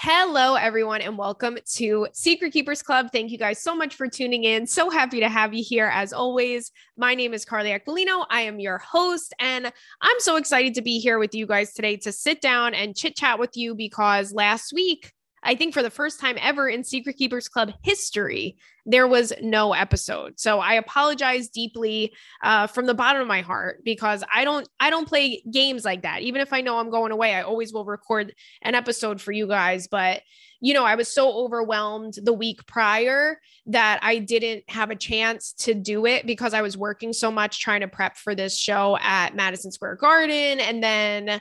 Hello, everyone, and welcome to Secret Keepers Club. Thank you guys so much for tuning in. So happy to have you here as always. My name is Carly Aquilino. I am your host, and I'm so excited to be here with you guys today to sit down and chit chat with you because last week I think for the first time ever in Secret Keepers Club history, there was no episode. So I apologize deeply uh, from the bottom of my heart because I don't I don't play games like that. Even if I know I'm going away, I always will record an episode for you guys. But you know, I was so overwhelmed the week prior that I didn't have a chance to do it because I was working so much trying to prep for this show at Madison Square Garden, and then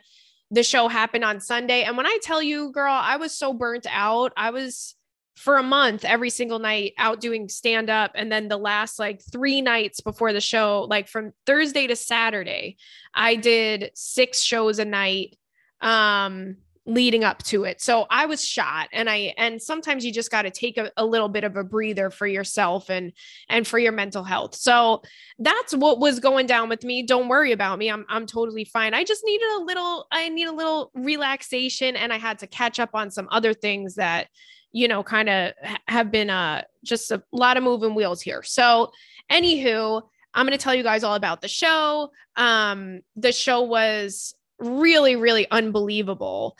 the show happened on Sunday. And when I tell you, girl, I was so burnt out. I was for a month every single night out doing stand up. And then the last like three nights before the show, like from Thursday to Saturday, I did six shows a night. Um, leading up to it. So I was shot and I and sometimes you just got to take a, a, little bit of a breather for yourself and and for your mental health. So that's what was going down with me. Don't worry about me. I'm I'm totally fine. I just needed a little I need a little relaxation and I had to catch up on some other things that you know kind of have been uh just a lot of moving wheels here. So anywho, I'm going to tell you guys all about the show. Um the show was really really unbelievable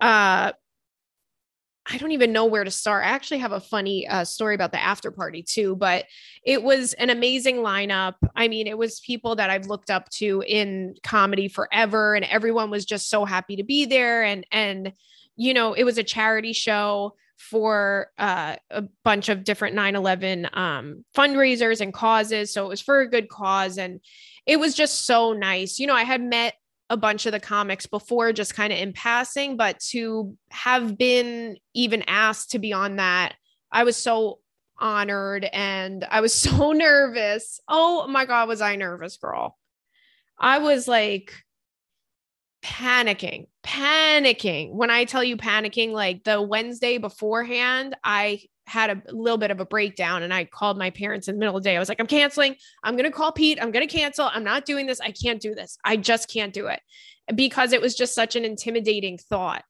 uh I don't even know where to start. I actually have a funny uh, story about the after party too, but it was an amazing lineup. I mean, it was people that I've looked up to in comedy forever, and everyone was just so happy to be there. And and you know, it was a charity show for uh, a bunch of different 9/11 um, fundraisers and causes. So it was for a good cause, and it was just so nice. You know, I had met a bunch of the comics before, just kind of in passing, but to have been even asked to be on that, I was so honored and I was so nervous. Oh my God, was I nervous, girl? I was like panicking, panicking. When I tell you panicking, like the Wednesday beforehand, I had a little bit of a breakdown and I called my parents in the middle of the day. I was like, I'm canceling. I'm going to call Pete. I'm going to cancel. I'm not doing this. I can't do this. I just can't do it because it was just such an intimidating thought.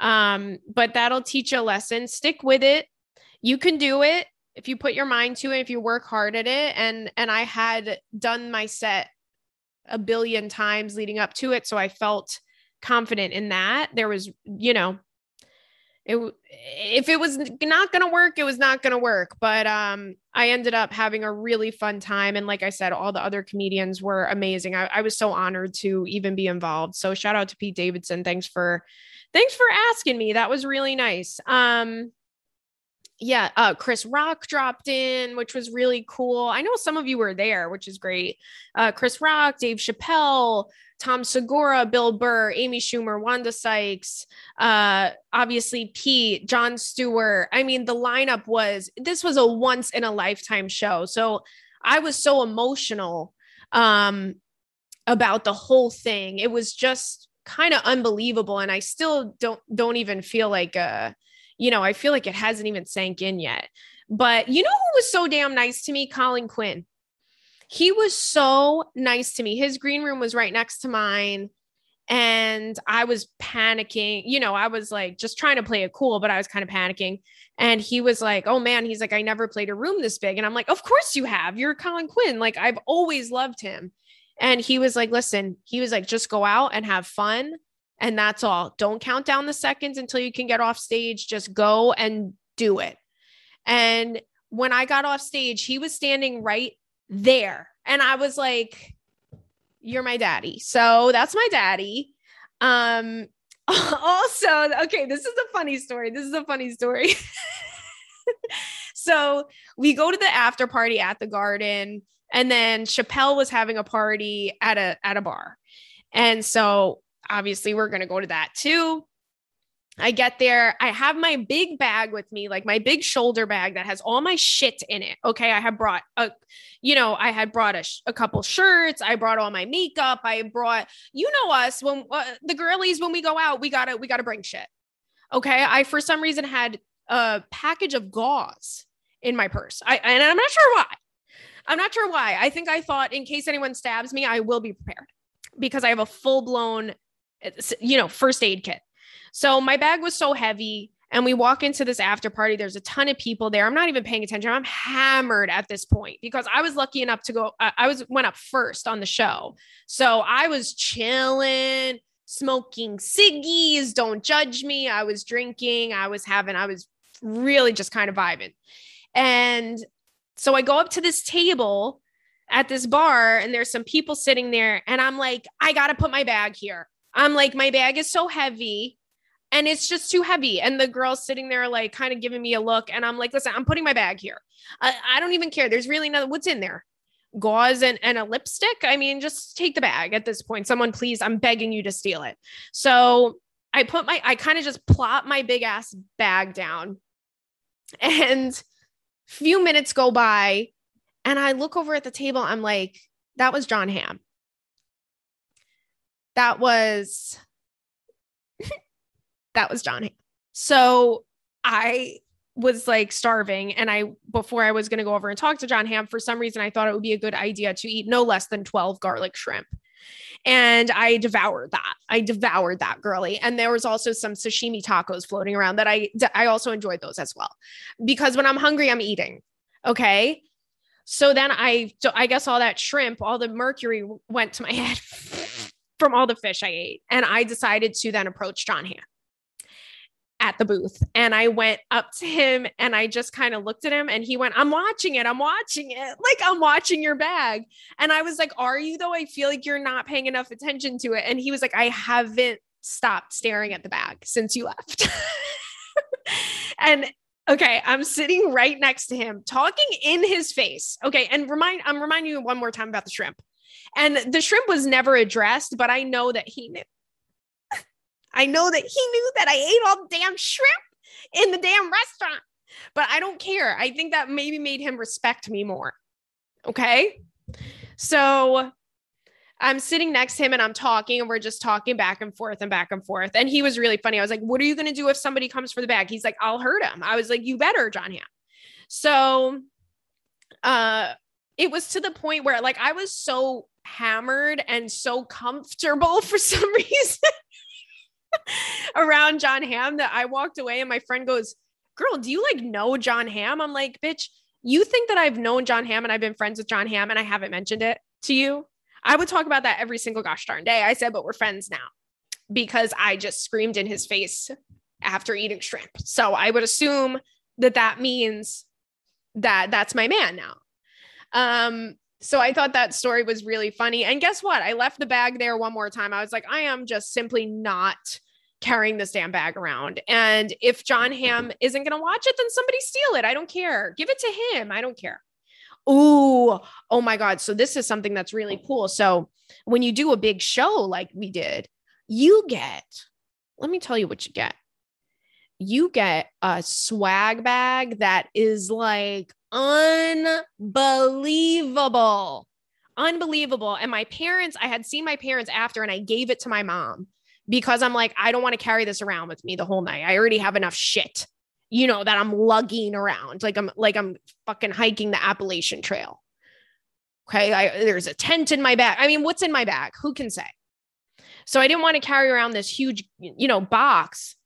Um, but that'll teach you a lesson. Stick with it. You can do it if you put your mind to it, if you work hard at it. And and I had done my set a billion times leading up to it. So I felt confident in that. There was, you know, it if it was not going to work it was not going to work but um i ended up having a really fun time and like i said all the other comedians were amazing. I, I was so honored to even be involved so shout out to pete davidson thanks for thanks for asking me that was really nice. Um yeah, uh, Chris Rock dropped in, which was really cool. I know some of you were there, which is great. Uh, Chris Rock, Dave Chappelle, Tom Segura, Bill Burr, Amy Schumer, Wanda Sykes, uh, obviously Pete, Jon Stewart. I mean, the lineup was this was a once in a lifetime show. So I was so emotional um, about the whole thing. It was just kind of unbelievable, and I still don't don't even feel like uh you know, I feel like it hasn't even sank in yet. But you know who was so damn nice to me? Colin Quinn. He was so nice to me. His green room was right next to mine. And I was panicking. You know, I was like just trying to play it cool, but I was kind of panicking. And he was like, Oh man, he's like, I never played a room this big. And I'm like, Of course you have. You're Colin Quinn. Like, I've always loved him. And he was like, Listen, he was like, just go out and have fun and that's all. Don't count down the seconds until you can get off stage. Just go and do it. And when I got off stage, he was standing right there. And I was like, You're my daddy. So that's my daddy. Um, also, okay, this is a funny story. This is a funny story. so we go to the after party at the garden, and then Chappelle was having a party at a at a bar. And so obviously we're going to go to that too. I get there. I have my big bag with me, like my big shoulder bag that has all my shit in it. Okay. I had brought a, you know, I had brought a, a couple shirts. I brought all my makeup. I brought, you know, us when uh, the girlies, when we go out, we gotta, we gotta bring shit. Okay. I, for some reason, had a package of gauze in my purse. I, and I'm not sure why. I'm not sure why. I think I thought in case anyone stabs me, I will be prepared because I have a full blown you know, first aid kit. So my bag was so heavy And we walk into this after party. There's a ton of people there. I'm not even paying attention. I'm hammered at this point because I was lucky enough to go. I was went up first on the show, so I was chilling, smoking ciggies. Don't judge me. I was drinking. I was having. I was really just kind of vibing, and so I go up to this table at this bar, and there's some people sitting there, and I'm like, I gotta put my bag here. I'm like, my bag is so heavy and it's just too heavy. And the girl's sitting there, like, kind of giving me a look. And I'm like, listen, I'm putting my bag here. I, I don't even care. There's really nothing. What's in there? Gauze and, and a lipstick. I mean, just take the bag at this point. Someone, please, I'm begging you to steal it. So I put my, I kind of just plop my big ass bag down. And few minutes go by. And I look over at the table. I'm like, that was Jon Hamm. That was that was Johnny. So I was like starving and I before I was going to go over and talk to Jon Hamm for some reason I thought it would be a good idea to eat no less than 12 garlic shrimp. And I devoured that. I devoured that girly. And there was also some sashimi tacos floating around that I I also enjoyed those as well. Because when I'm hungry I'm eating. Okay? So then I I guess all that shrimp, all the mercury went to my head from all the fish I ate and I decided to then approach Jon Hamm at the booth and I went up to him and I just kind of looked at him and he went, I'm watching it. I'm watching it. Like I'm watching your bag. And I was like, Are you though? I feel like you're not paying enough attention to it. And he was like, I haven't stopped staring at the bag since you left. and okay, I'm sitting right next to him, talking in his face. Okay. And remind I'm reminding you one more time about the shrimp. And the shrimp was never addressed, but I know that he knew. I know that he knew that I ate all the damn shrimp in the damn restaurant, but I don't care. I think that maybe made him respect me more. Okay. So I'm sitting next to him and I'm talking and we're just talking back and forth and back and forth. And he was really funny. I was like, What are you going to do if somebody comes for the bag? He's like, I'll hurt him. I was like, You better, Jon Hamm. So uh it was to the point where like I was so hammered and so comfortable for some reason around Jon Hamm that I walked away and my friend goes, Girl, do you like know Jon Hamm? I'm like, Bitch, you think that I've known Jon Hamm and I've been friends with Jon Hamm and I haven't mentioned it to you? I would talk about that every single gosh darn day. I said, But we're friends now because I just screamed in his face after eating shrimp. So I would assume that that means that that's my man now. Um, so I thought that story was really funny. And guess what? I left the bag there one more time. I was like, I am just simply not carrying this damn bag around. And if Jon Hamm isn't going to watch it, then somebody steal it. I don't care. Give it to him. I don't care. Ooh, oh my God. So this is something that's really cool. So when you do a big show like we did, you get, let me tell you what you get. You get a swag bag that is like unbelievable. Unbelievable. And my parents, I had seen my parents after and I gave it to my mom because I'm like, I don't want to carry this around with me the whole night. I already have enough shit, you know, that I'm lugging around. Like I'm like I'm fucking hiking the Appalachian Trail. Okay. I, there's a tent in my bag. I mean, what's in my bag? Who can say? So I didn't want to carry around this huge, you know, box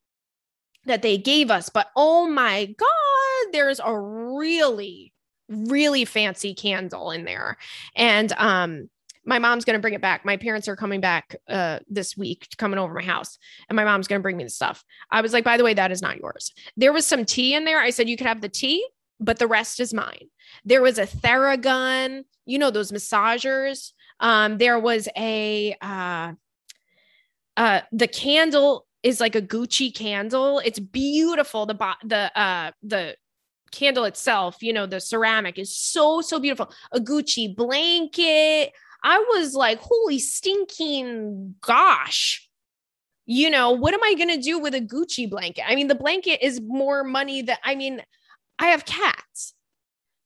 that they gave us. But oh my God, there's a really, really fancy candle in there. And um, my mom's going to bring it back. My parents are coming back uh, this week, coming over my house, and my mom's going to bring me the stuff. I was like, by the way, that is not yours. There was some tea in there. I said, you could have the tea, but the rest is mine. There was a Theragun, you know, those massagers. Um, there was a, uh, uh, the candle is like a Gucci candle. It's beautiful. The bo- the uh the candle itself, you know, the ceramic is so so beautiful. A Gucci blanket. I was like, holy stinking gosh. You know, what am I going to do with a Gucci blanket? I mean, the blanket is more money that I mean, I have cats.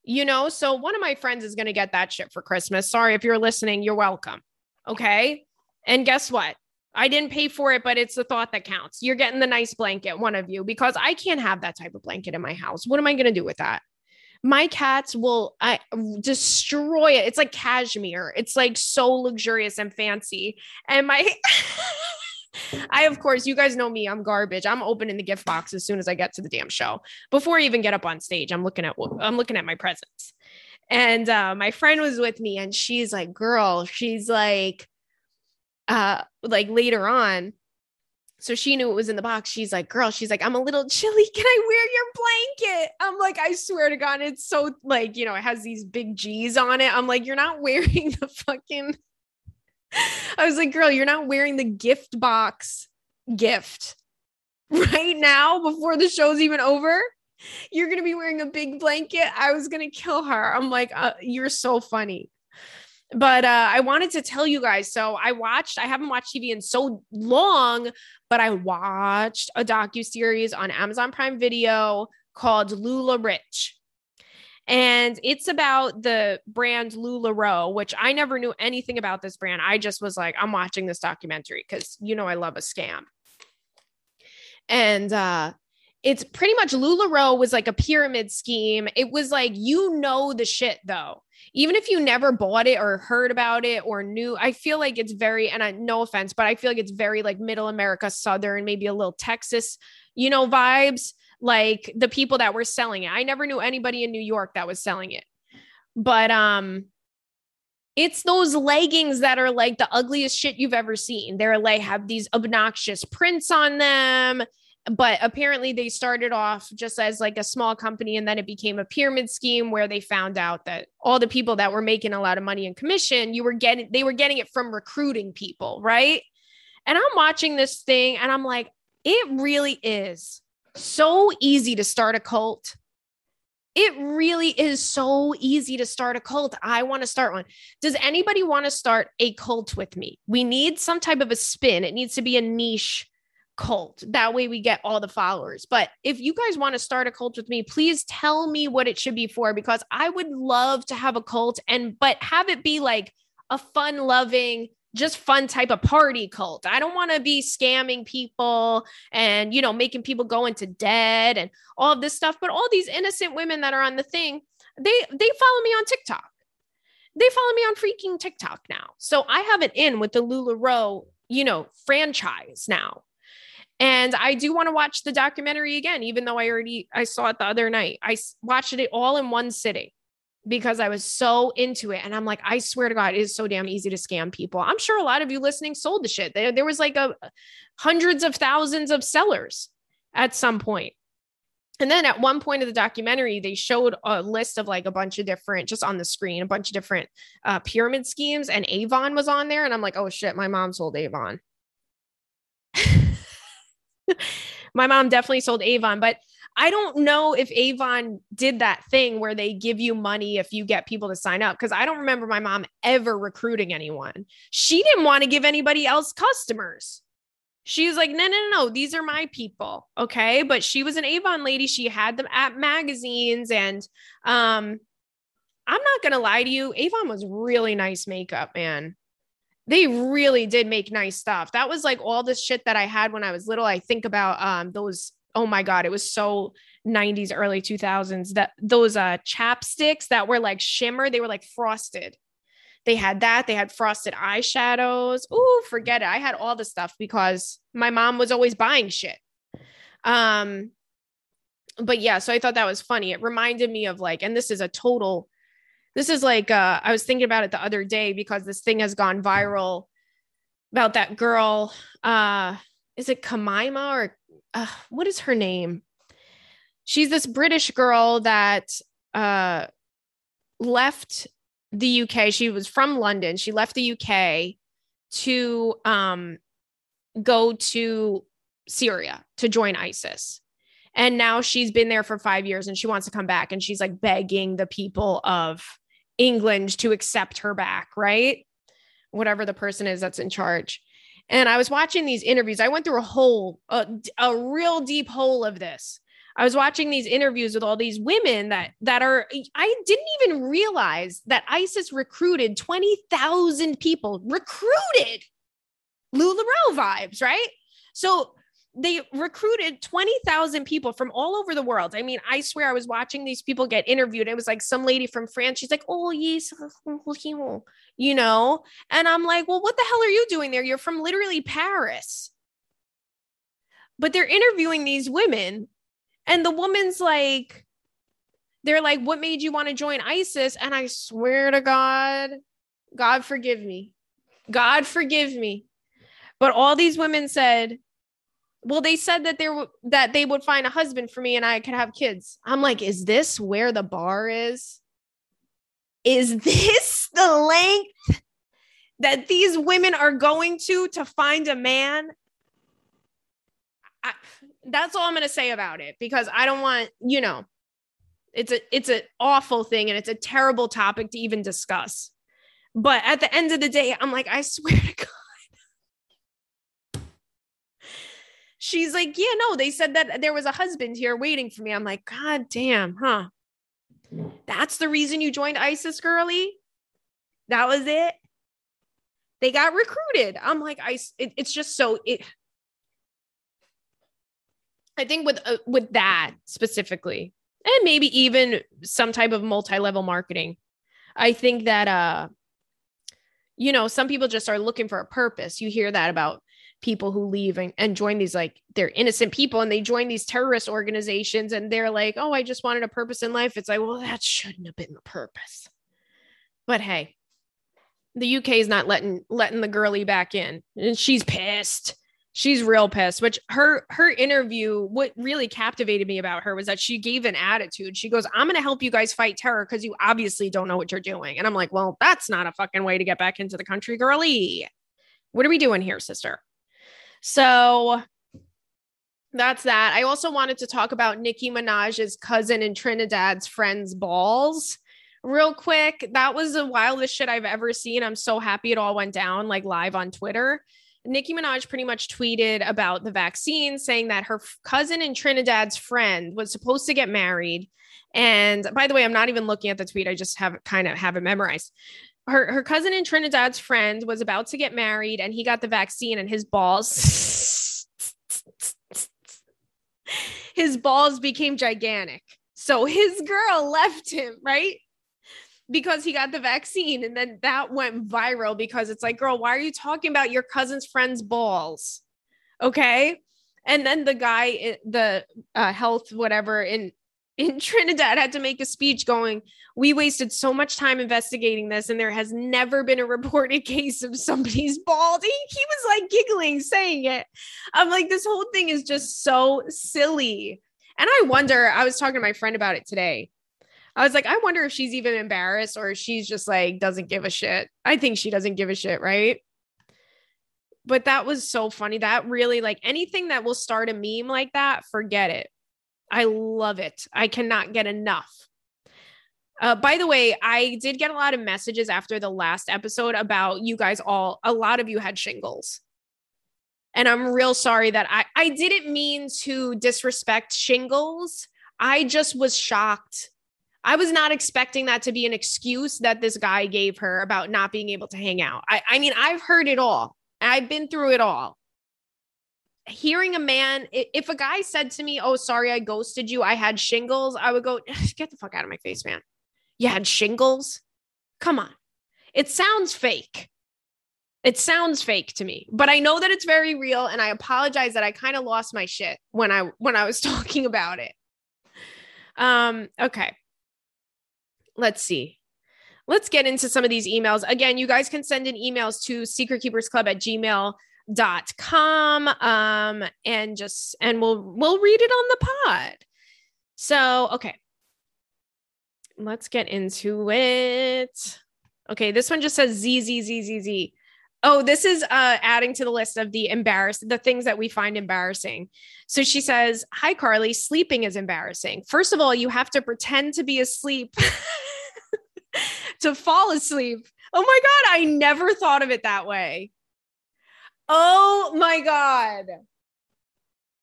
You know, so one of my friends is going to get that shit for Christmas. Sorry if you're listening, you're welcome. Okay? And guess what? I didn't pay for it, but it's the thought that counts. You're getting the nice blanket, one of you, because I can't have that type of blanket in my house. What am I going to do with that? My cats will I, destroy it. It's like cashmere. It's like so luxurious and fancy. And my I, of course, you guys know me. I'm garbage. I'm opening the gift box as soon as I get to the damn show. Before I even get up on stage, I'm looking at I'm looking at my presents. And uh, my friend was with me, and she's like, "Girl," she's like, uh, like later on. So she knew it was in the box. She's like, "Girl," she's like, "I'm a little chilly. Can I wear your blanket?" I'm like, "I swear to God, it's so like you know, it has these big G's on it." I'm like, "You're not wearing the fucking." I was like, girl, you're not wearing the gift box gift right now before the show's even over. You're going to be wearing a big blanket. I was going to kill her. I'm like, uh, you're so funny. But uh, I wanted to tell you guys. So I watched, I haven't watched TV in so long, but I watched a docu series on Amazon Prime Video called LuLaRich, and it's about the brand LuLaRoe, which I never knew anything about this brand. I just was like, I'm watching this documentary because you know I love a scam. And uh it's pretty much LuLaRoe was like a pyramid scheme. It was like, you know, the shit though. Even if you never bought it or heard about it or knew, I feel like it's very, and I no offense, but I feel like it's very like middle America, Southern, maybe a little Texas, you know, vibes like the people that were selling it. I never knew anybody in New York that was selling it. But um it's those leggings that are like the ugliest shit you've ever seen. They're like have these obnoxious prints on them, but apparently they started off just as like a small company and then it became a pyramid scheme where they found out that all the people that were making a lot of money in commission, you were getting they were getting it from recruiting people, right? And I'm watching this thing and I'm like, it really is so easy to start a cult. It really is so easy to start a cult. I want to start one. Does anybody want to start a cult with me? We need some type of a spin. It needs to be a niche cult. That way we get all the followers. But if you guys want to start a cult with me, please tell me what it should be for because I would love to have a cult and but have it be like a fun loving just fun type of party cult. I don't want to be scamming people and, you know, making people go into debt and all of this stuff. But all these innocent women that are on the thing, they they follow me on TikTok. They follow me on freaking TikTok now. So I have it in with the LuLaRoe, you know, franchise now. And I do want to watch the documentary again, even though I already I saw it the other night. I watched it all in one sitting because I was so into it. And I'm like, I swear to God, it is so damn easy to scam people. I'm sure a lot of you listening sold the shit. There, there was like a hundreds of thousands of sellers at some point. And then at one point of the documentary, they showed a list of like a bunch of different, just on the screen, a bunch of different uh, pyramid schemes, and Avon was on there. And I'm like, oh shit, my mom sold Avon. my mom definitely sold Avon, but I don't know if Avon did that thing where they give you money if you get people to sign up because I don't remember my mom ever recruiting anyone. She didn't want to give anybody else customers. She was like, no, no, no, no, these are my people. Okay. But she was an Avon lady. She had them at magazines. And um, I'm not going to lie to you, Avon was really nice makeup, man. They really did make nice stuff. That was like all this shit that I had when I was little. I think about um, those oh my god, it was so 90s, early 2000s that those uh chapsticks that were like shimmer, they were like frosted. They had that. They had frosted eyeshadows. Ooh, forget it. I had all the stuff because my mom was always buying shit. Um, but yeah, so I thought that was funny. It reminded me of like, and this is a total, this is like uh I was thinking about it the other day because this thing has gone viral about that girl. Uh is it Kamima or uh, what is her name? She's this British girl that uh, left the UK. She was from London. She left the UK to um, go to Syria to join ISIS. And now she's been there for five years and she wants to come back. And she's like begging the people of England to accept her back, right? Whatever the person is that's in charge. And I was watching these interviews. I went through a whole, a, a real deep hole of this. I was watching these interviews with all these women that that are I didn't even realize that ISIS recruited 20,000 people. Recruited LuLaRoe vibes, right? So they recruited 20,000 people from all over the world. I mean, I swear I was watching these people get interviewed. It was like some lady from France. She's like, oh, yes, you know? And I'm like, well, what the hell are you doing there? You're from literally Paris. But they're interviewing these women, and the woman's like, they're like, What made you want to join ISIS? And I swear to God, God forgive me. God forgive me. But all these women said, well, they said that there that they would find a husband for me and I could have kids. I'm like, is this where the bar is? Is this the length that these women are going to to find a man? I, that's all I'm going to say about it because I don't want, you know, it's a it's an awful thing and it's a terrible topic to even discuss. But at the end of the day, I'm like, I swear to God. She's like, yeah, no, they said that there was a husband here waiting for me. I'm like, God damn, huh? That's the reason you joined ISIS, girly? That was it? They got recruited. I'm like, I, it, it's just so, it, I think with uh, with that specifically, and maybe even some type of multi-level marketing, I think that uh you know, some people just are looking for a purpose. You hear that about people who leave and, and join these like they're innocent people and they join these terrorist organizations and they're like, oh, I just wanted a purpose in life. It's like, well, that shouldn't have been the purpose. But hey, the UK is not letting letting the girly back in, and she's pissed. She's real pissed which her her interview what really captivated me about her was that she gave an attitude. She goes i'm going to help you guys fight terror because you obviously don't know what you're doing. And i'm like well that's not a fucking way to get back into the country girly what are we doing here sister so that's that i also wanted to talk about nicki minaj's cousin and trinidad's friends balls real quick that was the wildest shit i've ever seen i'm so happy it all went down like live on twitter Nicki Minaj pretty much tweeted about the vaccine, saying that her cousin and Trinidad's friend was supposed to get married. And by the way, I'm not even looking at the tweet. I just have kind of have it memorized. Her her cousin in Trinidad's friend was about to get married, and he got the vaccine, and his balls, his balls became gigantic. So his girl left him, right? because he got the vaccine. And then that went viral because it's like, girl, why are you talking about your cousin's friend's balls? Okay. And then the guy, the uh, health, whatever, in in Trinidad had to make a speech going, We wasted so much time investigating this, and there has never been a reported case of somebody's bald. He, he was like giggling, saying it. I'm like, This whole thing is just so silly. And I wonder, I was talking to my friend about it today. I was like, I wonder if she's even embarrassed or she's just like doesn't give a shit. I think she doesn't give a shit, right? But that was so funny. That really like anything that will start a meme like that, forget it. I love it. I cannot get enough. Uh, by the way, I did get a lot of messages after the last episode about you guys all, a lot of you had shingles. And I'm real sorry that I, I didn't mean to disrespect shingles. I just was shocked I was not expecting that to be an excuse that this guy gave her about not being able to hang out. I, I mean, I've heard it all. I've been through it all. Hearing a man, if a guy said to me, Oh, sorry, I ghosted you, I had shingles, I would go, Get the fuck out of my face, man. You had shingles? Come on. It sounds fake. It sounds fake to me, but I know that it's very real. And I apologize that I kind of lost my shit when I when I was talking about it. Um, okay let's see. Let's get into some of these emails. Again, you guys can send in emails to secretkeepersclub at gmail.com um, and just and we'll we'll read it on the pod. So, okay. Let's get into it. Okay, this one just says Z Z Z Z Z. Oh, this is uh, adding to the list of the embarrassed, the things that we find embarrassing. So she says, Hi, Carly, sleeping is embarrassing. First of all, you have to pretend to be asleep to fall asleep. Oh my God, I never thought of it that way. Oh my God.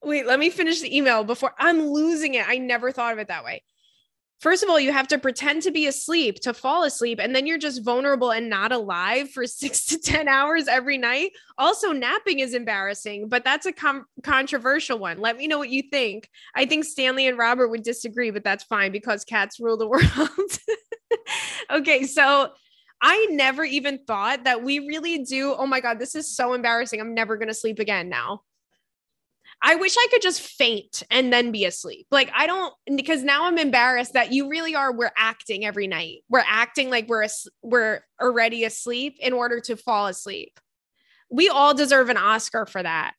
Wait, let me finish the email before I'm losing it. I never thought of it that way. First of all, you have to pretend to be asleep to fall asleep, and then you're just vulnerable and not alive for six to 10 hours every night. Also, napping is embarrassing, but that's a com- controversial one. Let me know what you think. I think Stanley and Robert would disagree, but that's fine because cats rule the world. okay, so I never even thought that we really do. Oh my God, this is so embarrassing. I'm never going to sleep again now. I wish I could just faint and then be asleep. Like I don't because now I'm embarrassed that you really are we're acting every night. We're acting like we're we're already asleep in order to fall asleep. We all deserve an Oscar for that.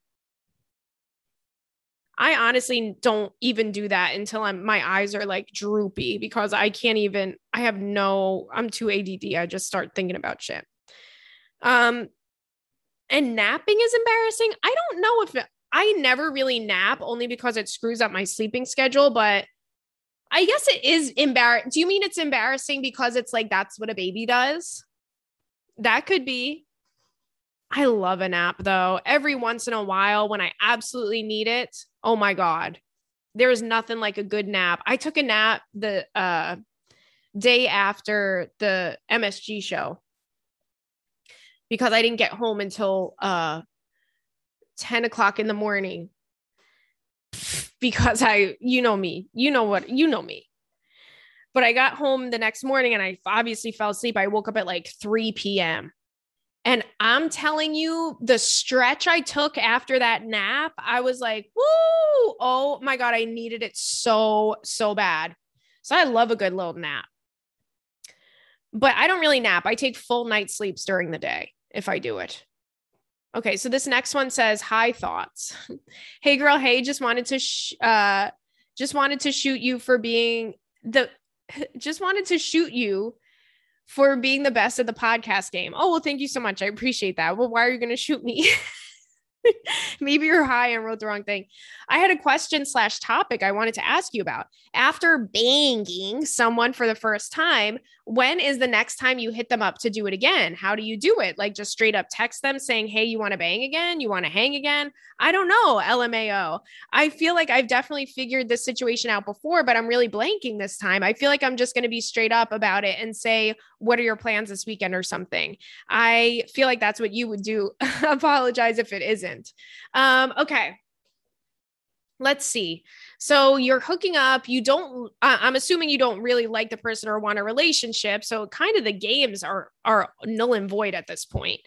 I honestly don't even do that until I'm my eyes are like droopy because I can't even I have no I'm too ADD. I just start thinking about shit. Um and napping is embarrassing. I don't know if I never really nap only because it screws up my sleeping schedule, but I guess it is embarrassing. Do you mean it's embarrassing because it's like that's what a baby does? That could be. I love a nap though. Every once in a while when I absolutely need it, oh my god. There is nothing like a good nap. I took a nap the uh day after the MSG show because I didn't get home until uh 10 o'clock in the morning because I, you know me, you know what, you know me. But I got home the next morning and I obviously fell asleep. I woke up at like 3 p.m. And I'm telling you, the stretch I took after that nap, I was like, woo, oh my God, I needed it so, so bad. So I love a good little nap. But I don't really nap. I take full night sleeps during the day if I do it. Okay, so this next one says, "Hi thoughts. hey girl, hey, just wanted to sh- uh just wanted to shoot you for being the just wanted to shoot you for being the best at the podcast game. Oh, well, thank you so much. I appreciate that. Well, why are you going to shoot me? Maybe you're high and wrote the wrong thing. I had a question slash topic I wanted to ask you about. After banging someone for the first time, when is the next time you hit them up to do it again? How do you do it? Like just straight up text them saying, Hey, you want to bang again? You want to hang again? I don't know. LMAO. I feel like I've definitely figured this situation out before, but I'm really blanking this time. I feel like I'm just going to be straight up about it and say, What are your plans this weekend or something? I feel like that's what you would do. Apologize if it isn't. Um, okay let's see. So you're hooking up. You don't. Uh, I'm assuming you don't really like the person or want a relationship. So kind of the games are are null and void at this point.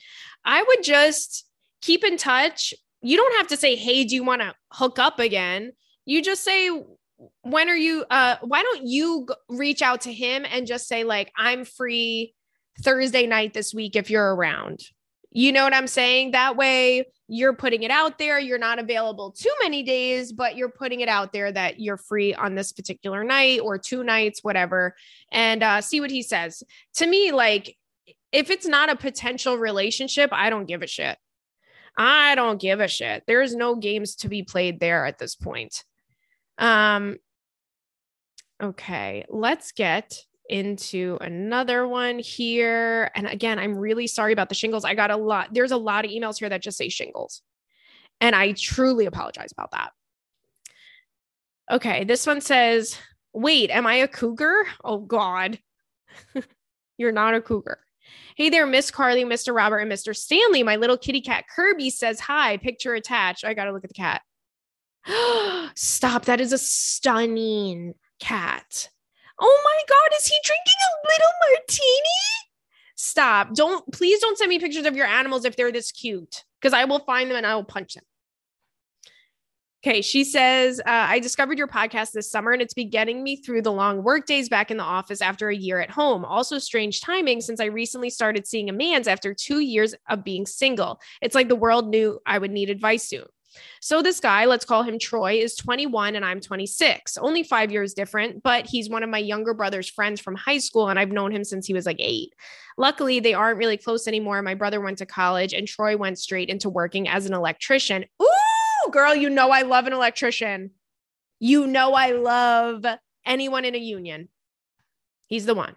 I would just keep in touch. You don't have to say, "Hey, do you want to hook up again?" You just say, "When are you? Uh, why don't you reach out to him and just say like, I'm free Thursday night this week if you're around." You know what I'm saying? That way you're putting it out there. You're not available too many days, but you're putting it out there that you're free on this particular night or two nights, whatever, and uh, see what he says. To me, like, if it's not a potential relationship, I don't give a shit. I don't give a shit. There's no games to be played there at this point. Um, okay, let's get into another one here. And again, I'm really sorry about the shingles. I got a lot, there's a lot of emails here that just say shingles. And I truly apologize about that. Okay, this one says, Wait, am I a cougar? Oh, God. You're not a cougar. Hey there, Miss Carly, Mr. Robert, and Mr. Stanley. My little kitty cat Kirby says hi. Picture attached. I got to look at the cat. Stop. That is a stunning cat. Oh my God, is he drinking a little martini? Stop. Don't, please don't send me pictures of your animals if they're this cute, because I will find them and I will punch them. Okay, she says, uh, I discovered your podcast this summer and it's been getting me through the long work days back in the office after a year at home. Also, strange timing since I recently started seeing a man's after two years of being single. It's like the world knew I would need advice soon. So this guy, let's call him Troy, is 21 and I'm 26. Only 5 years different, but he's one of my younger brother's friends from high school and I've known him since he was like 8. Luckily, they aren't really close anymore. My brother went to college and Troy went straight into working as an electrician. Ooh, girl, you know I love an electrician. You know I love anyone in a union. He's the one.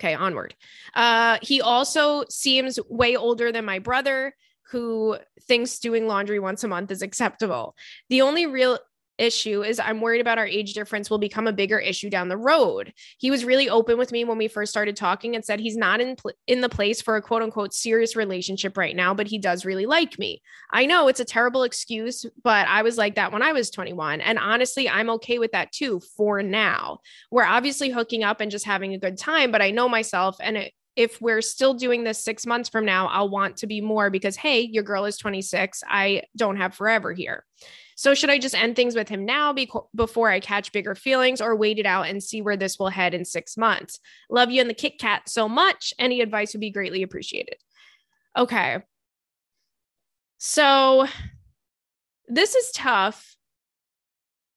Okay, onward. Uh, he also seems way older than my brother who thinks doing laundry once a month is acceptable. The only real issue is I'm worried about our age difference will become a bigger issue down the road. He was really open with me when we first started talking and said he's not in pl- in the place for a quote unquote serious relationship right now, but he does really like me. I know it's a terrible excuse, but I was like that when I was 21 and honestly, I'm okay with that too for now. We're obviously hooking up and just having a good time, but I know myself and it if we're still doing this six months from now, I'll want to be more because, hey, your girl is 26. I don't have forever here. So, should I just end things with him now be- before I catch bigger feelings or wait it out and see where this will head in six months? Love you and the Kit Kat so much. Any advice would be greatly appreciated. Okay. So, this is tough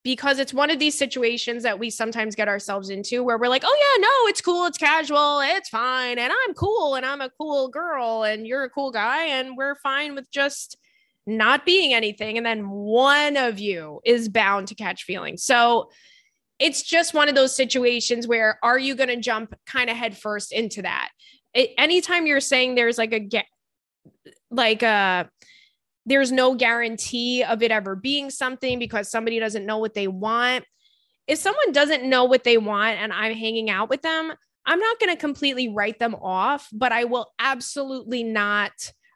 because it's one of these situations that we sometimes get ourselves into where we're like, oh, yeah, no, it's cool. It's casual. It's fine. And I'm cool. And I'm a cool girl. And you're a cool guy. And we're fine with just not being anything. And then one of you is bound to catch feelings. So it's just one of those situations where are you going to jump kind of headfirst into that? It, anytime you're saying there's like a get, like a, there's no guarantee of it ever being something because somebody doesn't know what they want. If someone doesn't know what they want and I'm hanging out with them, I'm not going to completely write them off, but I will absolutely not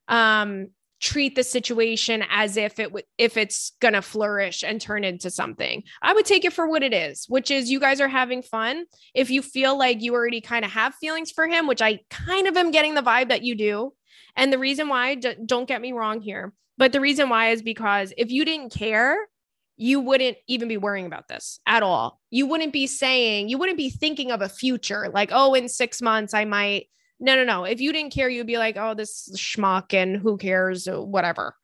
um, treat the situation as if it would if it's going to flourish and turn into something. I would take it for what it is, which is you guys are having fun. If you feel like you already kind of have feelings for him, which I kind of am getting the vibe that you do. And the reason why don't get me wrong here, but the reason why is because if you didn't care, you wouldn't even be worrying about this at all. You wouldn't be saying, you wouldn't be thinking of a future like, oh, in six months, I might no, no, no. If you didn't care, you'd be like, oh, this schmuck and who cares, uh, whatever.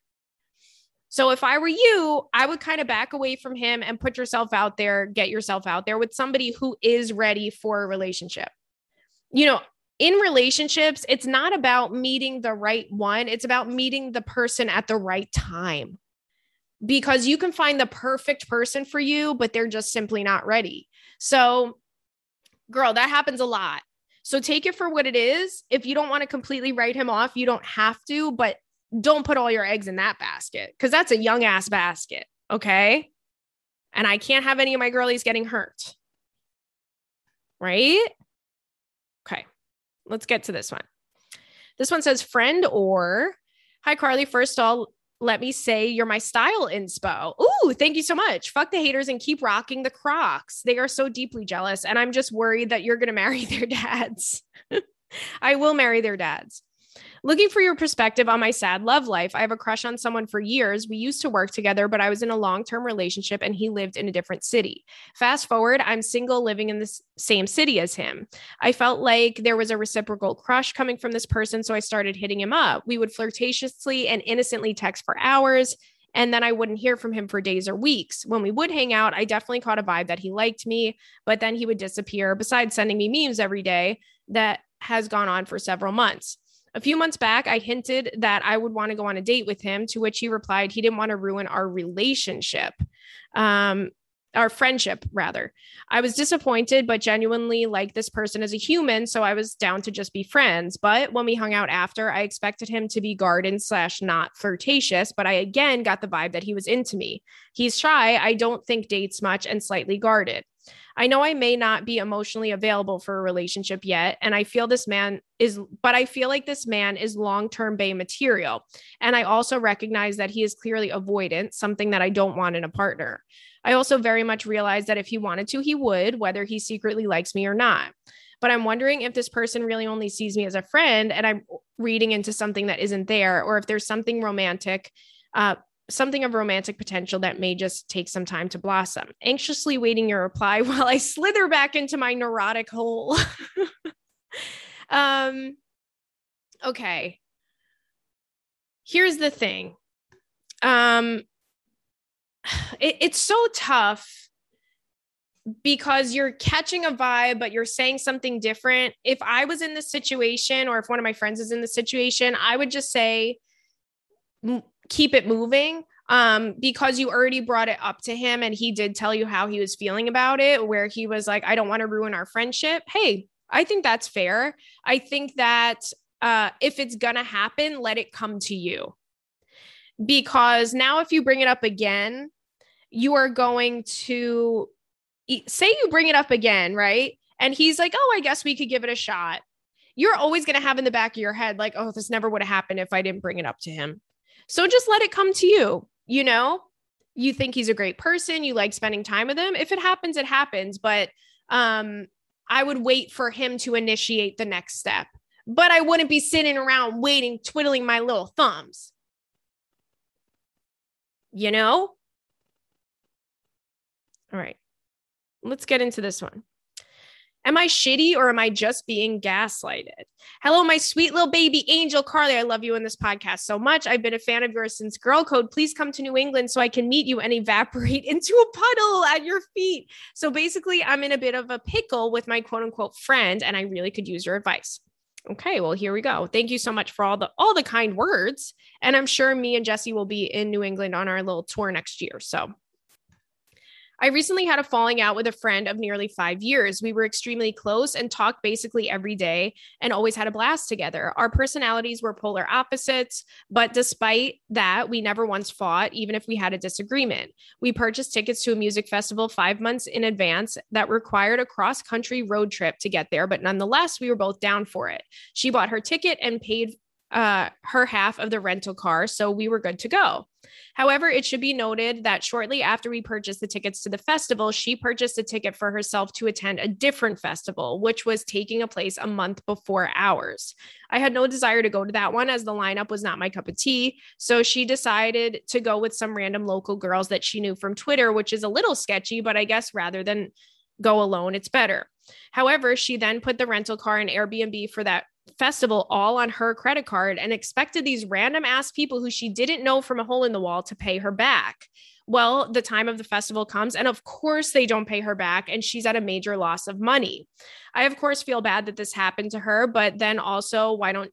So if I were you, I would kind of back away from him and put yourself out there, get yourself out there with somebody who is ready for a relationship. You know, in relationships, it's not about meeting the right one, it's about meeting the person at the right time. Because you can find the perfect person for you, but they're just simply not ready. So, girl, that happens a lot. So take it for what it is. If you don't want to completely write him off, you don't have to, but don't put all your eggs in that basket because that's a young ass basket. Okay. And I can't have any of my girlies getting hurt. Right? Let's get to this one. This one says friend or Hi Carly, first of all let me say you're my style inspo. Ooh, thank you so much. Fuck the haters and keep rocking the Crocs. They are so deeply jealous. And I'm just worried that you're to marry their dads. I will marry their dads. Looking for your perspective on my sad love life. I have a crush on someone for years. We used to work together, but I was in a long term relationship and he lived in a different city. Fast forward, I'm single living in the same city as him. I felt like there was a reciprocal crush coming from this person, so I started hitting him up. We would flirtatiously and innocently text for hours and then I wouldn't hear from him for days or weeks. When we would hang out, I definitely caught a vibe that he liked me, but then he would disappear, besides sending me memes every day that has gone on for several months. A few months back, I hinted that I would want to go on a date with him, to which he replied he didn't want to ruin our relationship. Um, our friendship rather. I was disappointed, but genuinely like this person as a human. So I was down to just be friends. But when we hung out after, I expected him to be garden slash not flirtatious, but I again got the vibe that he was into me. He's shy. I don't think dates much and slightly guarded. I know I may not be emotionally available for a relationship yet. And I feel this man is, but I feel like this man is long term bay material. And I also recognize that he is clearly avoidant, something that I don't want in a partner. I also very much realize that if he wanted to, he would, whether he secretly likes me or not. But I'm wondering if this person really only sees me as a friend and I'm reading into something that isn't there, or if there's something romantic uh, something of romantic potential that may just take some time to blossom. Anxiously waiting your reply while I slither back into my neurotic hole. um, okay. Here's the thing. Um, it, it's so tough because you're catching a vibe, but you're saying something different. If I was in this situation, or if one of my friends is in the situation, I would just say, keep it moving um, because you already brought it up to him and he did tell you how he was feeling about it, where he was like, I don't want to ruin our friendship. Hey, I think that's fair. I think that uh, if it's going to happen, let it come to you. Because now, if you bring it up again, you are going to say you bring it up again, right? And he's like, oh, I guess we could give it a shot. You're always going to have in the back of your head, like, oh, this never would have happened if I didn't bring it up to him. So just let it come to you, you know? You think he's a great person, you like spending time with him. If it happens, it happens, but um I would wait for him to initiate the next step but I wouldn't be sitting around waiting, twiddling my little thumbs. You know? All right. Let's get into this one. Am I shitty or am I just being gaslighted? Hello, my sweet little baby angel Carly. I love you in this podcast so much. I've been a fan of yours since Girl Code. Please come to New England so I can meet you and evaporate into a puddle at your feet. So basically, I'm in a bit of a pickle with my quote unquote friend, and I really could use your advice. Okay, well here we go. Thank you so much for all the all the kind words, and I'm sure me and Jesse will be in New England on our little tour next year. So I recently had a falling out with a friend of nearly five years. We were extremely close and talked basically every day and always had a blast together. Our personalities were polar opposites, but despite that, we never once fought, even if we had a disagreement. We purchased tickets to a music festival five months in advance that required a cross country road trip to get there, but nonetheless, we were both down for it. She bought her ticket and paid uh, her half of the rental car, so we were good to go. However, it should be noted that shortly after we purchased the tickets to the festival, she purchased a ticket for herself to attend a different festival, which was taking a place a month before ours. I had no desire to go to that one as the lineup was not my cup of tea. So she decided to go with some random local girls that she knew from Twitter, which is a little sketchy, but I guess rather than go alone, it's better. However, she then put the rental car and Airbnb for that festival all on her credit card and expected these random ass people who she didn't know from a hole in the wall to pay her back. Well, the time of the festival comes, and of course, they don't pay her back, and she's at a major loss of money. I, of course, feel bad that this happened to her, but then also, why don't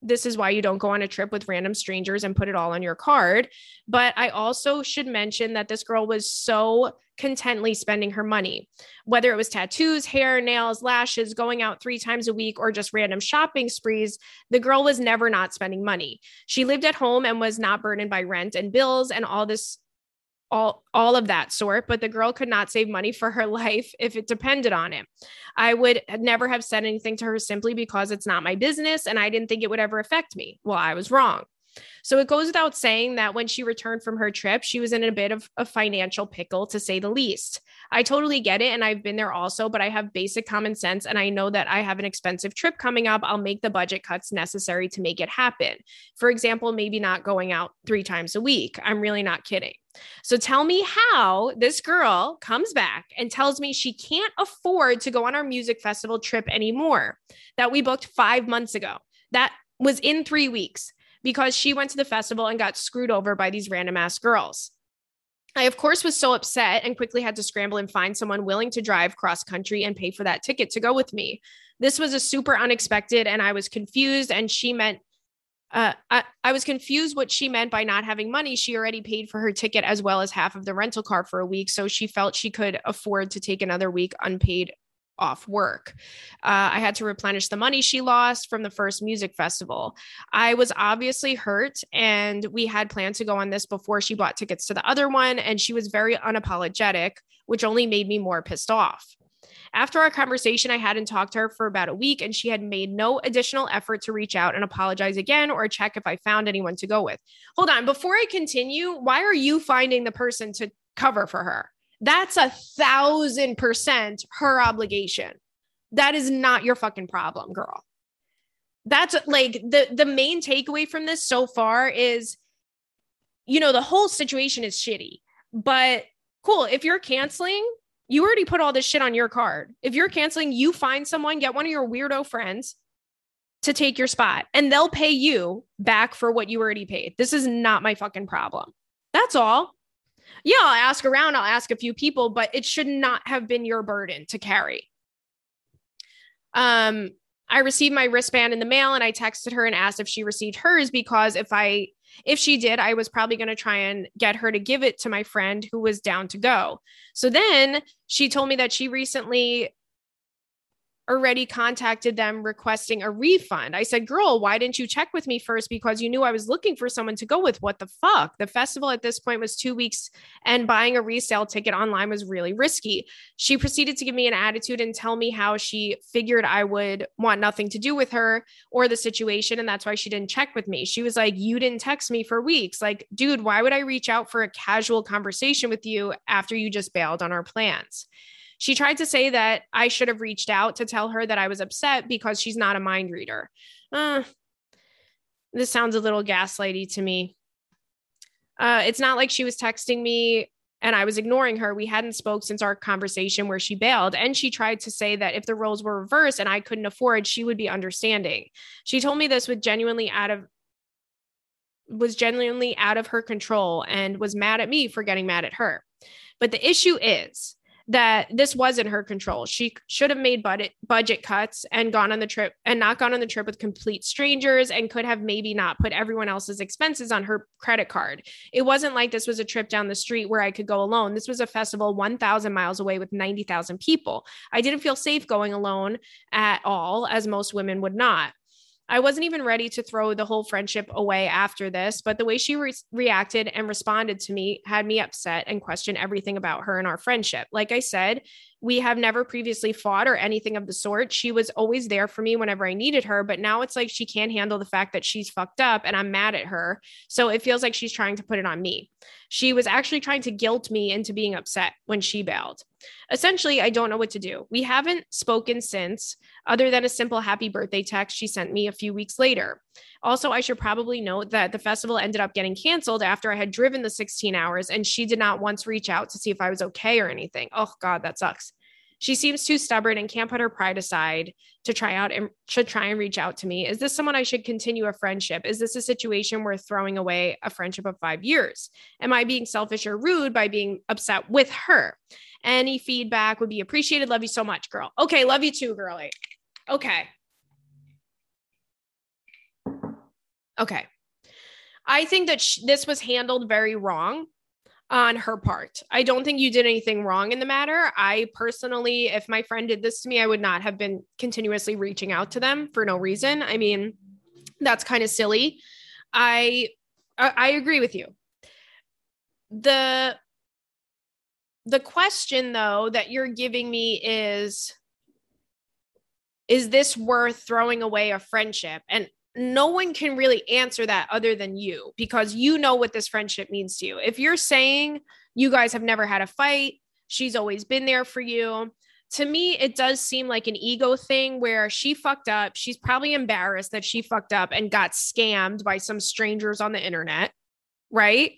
this is why you don't go on a trip with random strangers and put it all on your card. But I also should mention that this girl was so contently spending her money, whether it was tattoos, hair, nails, lashes, going out three times a week, or just random shopping sprees. The girl was never not spending money. She lived at home and was not burdened by rent and bills and all this all all of that sort but the girl could not save money for her life if it depended on it. I would never have said anything to her simply because it's not my business and i didn't think it would ever affect me. Well i was wrong so it goes without saying that when she returned from her trip, she was in a bit of a financial pickle, to say the least. I totally get it. And I've been there also, but I have basic common sense. And I know that I have an expensive trip coming up. I'll make the budget cuts necessary to make it happen. For example, maybe not going out three times a week. I'm really not kidding. So tell me how this girl comes back and tells me she can't afford to go on our music festival trip anymore that we booked five months ago. That was in three weeks because she went to the festival and got screwed over by these random ass girls. I, of course, was so upset and quickly had to scramble and find someone willing to drive cross country and pay for that ticket to go with me. This was a super unexpected, and I was confused. And she meant, uh, I, I was confused what she meant by not having money. She already paid for her ticket as well as half of the rental car for a week. So she felt she could afford to take another week unpaid off work. Uh, I had to replenish the money she lost from the first music festival. I was obviously hurt, and we had planned to go on this before she bought tickets to the other one, and she was very unapologetic, which only made me more pissed off. After our conversation, I hadn't talked to her for about a week, and she had made no additional effort to reach out and apologize again or check if I found anyone to go with. Hold on, before I continue, why are you finding the person to cover for her? That's a thousand percent her obligation. That is not your fucking problem, girl. That's like the the main takeaway from this so far is you know the whole situation is shitty. But cool, if you're canceling, you already put all this shit on your card. If you're canceling, you find someone, get one of your weirdo friends to take your spot and they'll pay you back for what you already paid. This is not my fucking problem. That's all yeah, I'll ask around, I'll ask a few people, but it should not have been your burden to carry. Um, I received my wristband in the mail and I texted her and asked if she received hers because if I if she did, I was probably going to try and get her to give it to my friend who was down to go. So then she told me that she recently already contacted them requesting a refund. I said, Girl, why didn't you check with me first? Because you knew I was looking for someone to go with. What the fuck? The festival at this point was two weeks, and buying a resale ticket online was really risky. She proceeded to give me an attitude and tell me how she figured I would want nothing to do with her or the situation. And that's why she didn't check with me. She was like, You didn't text me for weeks. Like, dude, why would I reach out for a casual conversation with you after you just bailed on our plans? She tried to say that I should have reached out to tell her that I was upset because she's not a mind reader. Uh, this sounds a little gaslighty to me. Uh, it's not like she was texting me and I was ignoring her. We hadn't spoke since our conversation where she bailed and she tried to say that if the roles were reversed and I couldn't afford, she would be understanding. She told me this with genuinely out of was genuinely out of her control and was mad at me for getting mad at her. But the issue is that this was in her control. She should have made budget budget cuts and gone on the trip and not gone on the trip with complete strangers and could have maybe not put everyone else's expenses on her credit card. It wasn't like this was a trip down the street where I could go alone. This was a festival 1000 miles away with 90,000 people. I didn't feel safe going alone at all as most women would not. I wasn't even ready to throw the whole friendship away after this, but the way she re- reacted and responded to me had me upset and questioned everything about her and our friendship. Like I said, we have never previously fought or anything of the sort. She was always there for me whenever I needed her, but now it's like she can't handle the fact that she's fucked up and I'm mad at her. So it feels like she's trying to put it on me. She was actually trying to guilt me into being upset when she bailed. Essentially, I don't know what to do. We haven't spoken since, other than a simple happy birthday text she sent me a few weeks later. Also, I should probably note that the festival ended up getting canceled after I had driven the 16 hours and she did not once reach out to see if I was okay or anything. Oh, God, that sucks. She seems too stubborn and can't put her pride aside to try out and should try and reach out to me. Is this someone I should continue a friendship? Is this a situation worth throwing away a friendship of five years? Am I being selfish or rude by being upset with her? Any feedback would be appreciated. Love you so much, girl. Okay, love you too, girlie. Okay. Okay. I think that sh- this was handled very wrong on her part. I don't think you did anything wrong in the matter. I personally, if my friend did this to me, I would not have been continuously reaching out to them for no reason. I mean, that's kind of silly. I I agree with you. The the question though that you're giving me is is this worth throwing away a friendship? And no one can really answer that other than you because you know what this friendship means to you. If you're saying you guys have never had a fight, she's always been there for you. To me, it does seem like an ego thing where she fucked up. She's probably embarrassed that she fucked up and got scammed by some strangers on the internet, right?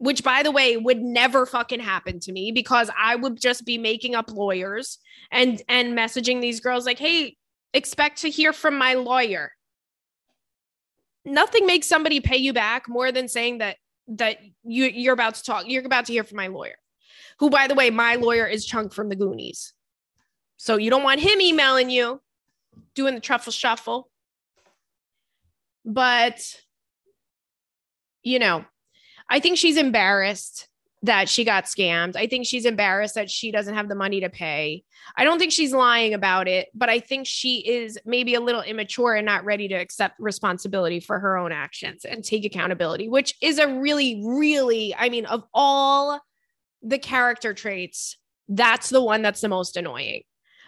Which, by the way, would never fucking happen to me because I would just be making up lawyers and and messaging these girls like, "Hey, expect to hear from my lawyer." nothing makes somebody pay you back more than saying that that you you're about to talk you're about to hear from my lawyer who by the way my lawyer is chunk from the goonies so you don't want him emailing you doing the truffle shuffle but you know i think she's embarrassed that she got scammed. I think she's embarrassed that she doesn't have the money to pay. I don't think she's lying about it, but I think she is maybe a little immature and not ready to accept responsibility for her own actions and take accountability, which is a really, really, I mean, of all the character traits, that's the one that's the most annoying.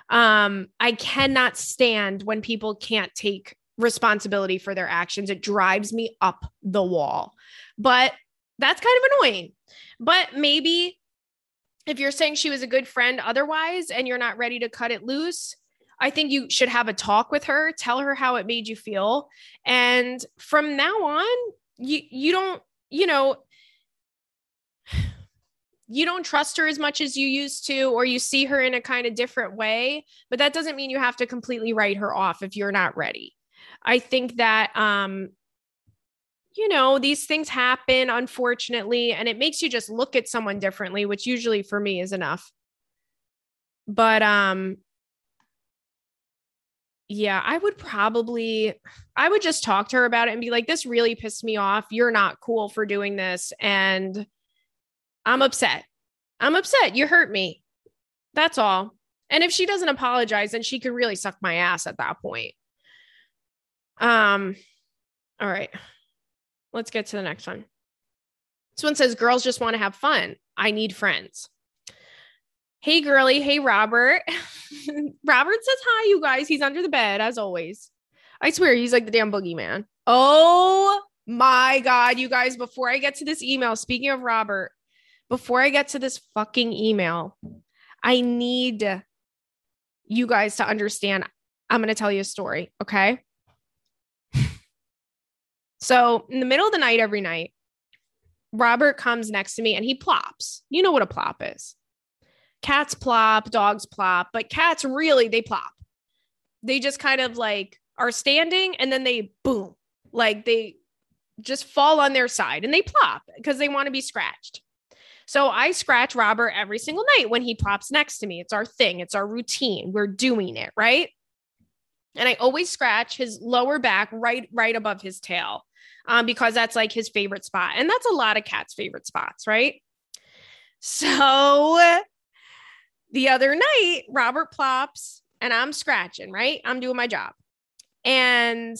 Um, I cannot stand when people can't take responsibility for their actions. It drives me up the wall. But that's kind of annoying. But maybe if you're saying she was a good friend otherwise and you're not ready to cut it loose, I think you should have a talk with her, tell her how it made you feel. And from now on, you you don't, you know, you don't trust her as much as you used to or you see her in a kind of different way, but that doesn't mean you have to completely write her off if you're not ready. I think that um you know, these things happen, unfortunately, and it makes you just look at someone differently, which usually for me is enough. But, um, yeah, I would probably, I would just talk to her about it and be like, this really pissed me off. You're not cool for doing this. And I'm upset. I'm upset. You hurt me. That's all. And if she doesn't apologize, then she could really suck my ass at that point. Um, all right. Let's get to the next one. This one says, Girls just want to have fun. I need friends. Hey, girly. Hey, Robert. Robert says hi, you guys. He's under the bed, as always. I swear, he's like the damn boogeyman. Oh my God, you guys. Before I get to this email, speaking of Robert, before I get to this fucking email, I need you guys to understand. I'm going to tell you a story. Okay. So, in the middle of the night, every night, Robert comes next to me and he plops. You know what a plop is. Cats plop, dogs plop, but cats really, they plop. They just kind of like are standing and then they boom, like they just fall on their side and they plop because they want to be scratched. So I scratch Robert every single night when he plops next to me. It's our thing, it's our routine. We're doing it, right? And I always scratch his lower back right right above his tail. Um, because that's like his favorite spot. And that's a lot of cats' favorite spots, right? So the other night, Robert plops and I'm scratching, right? I'm doing my job. And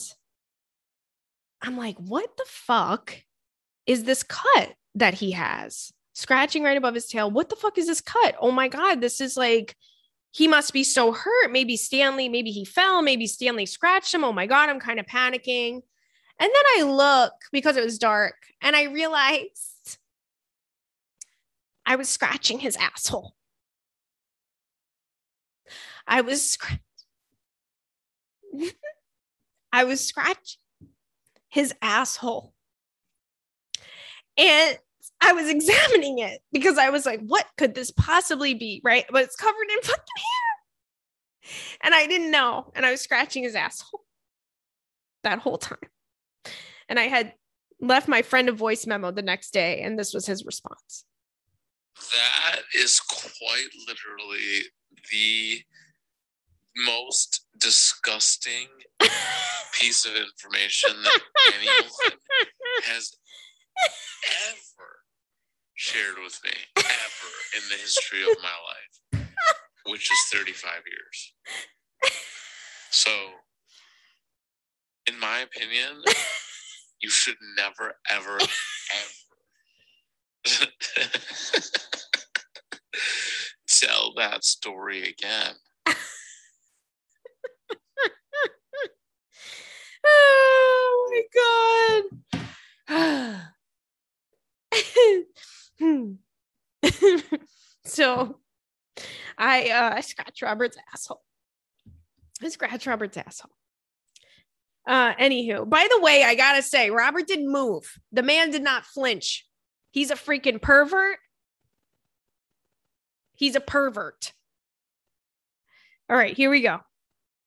I'm like, what the fuck is this cut that he has? Scratching right above his tail. What the fuck is this cut? Oh my God, this is like, he must be so hurt. Maybe Stanley, maybe he fell. Maybe Stanley scratched him. Oh my God, I'm kind of panicking. And then I look because it was dark and I realized I was scratching his asshole. I was scratching. I was scratching his asshole. And I was examining it because I was like, what could this possibly be? Right. But it's covered in fucking hair. And I didn't know. And I was scratching his asshole that whole time. And I had left my friend a voice memo the next day, and this was his response. That is quite literally the most disgusting piece of information that anyone has ever shared with me, ever in the history of my life, which is 35 years. So, in my opinion, you should never, ever, ever tell that story again. oh my god. so I uh scratch Robert's asshole. I scratch Robert's asshole. Uh anywho, by the way, I gotta say, Robert didn't move. The man did not flinch. He's a freaking pervert. He's a pervert. All right, here we go.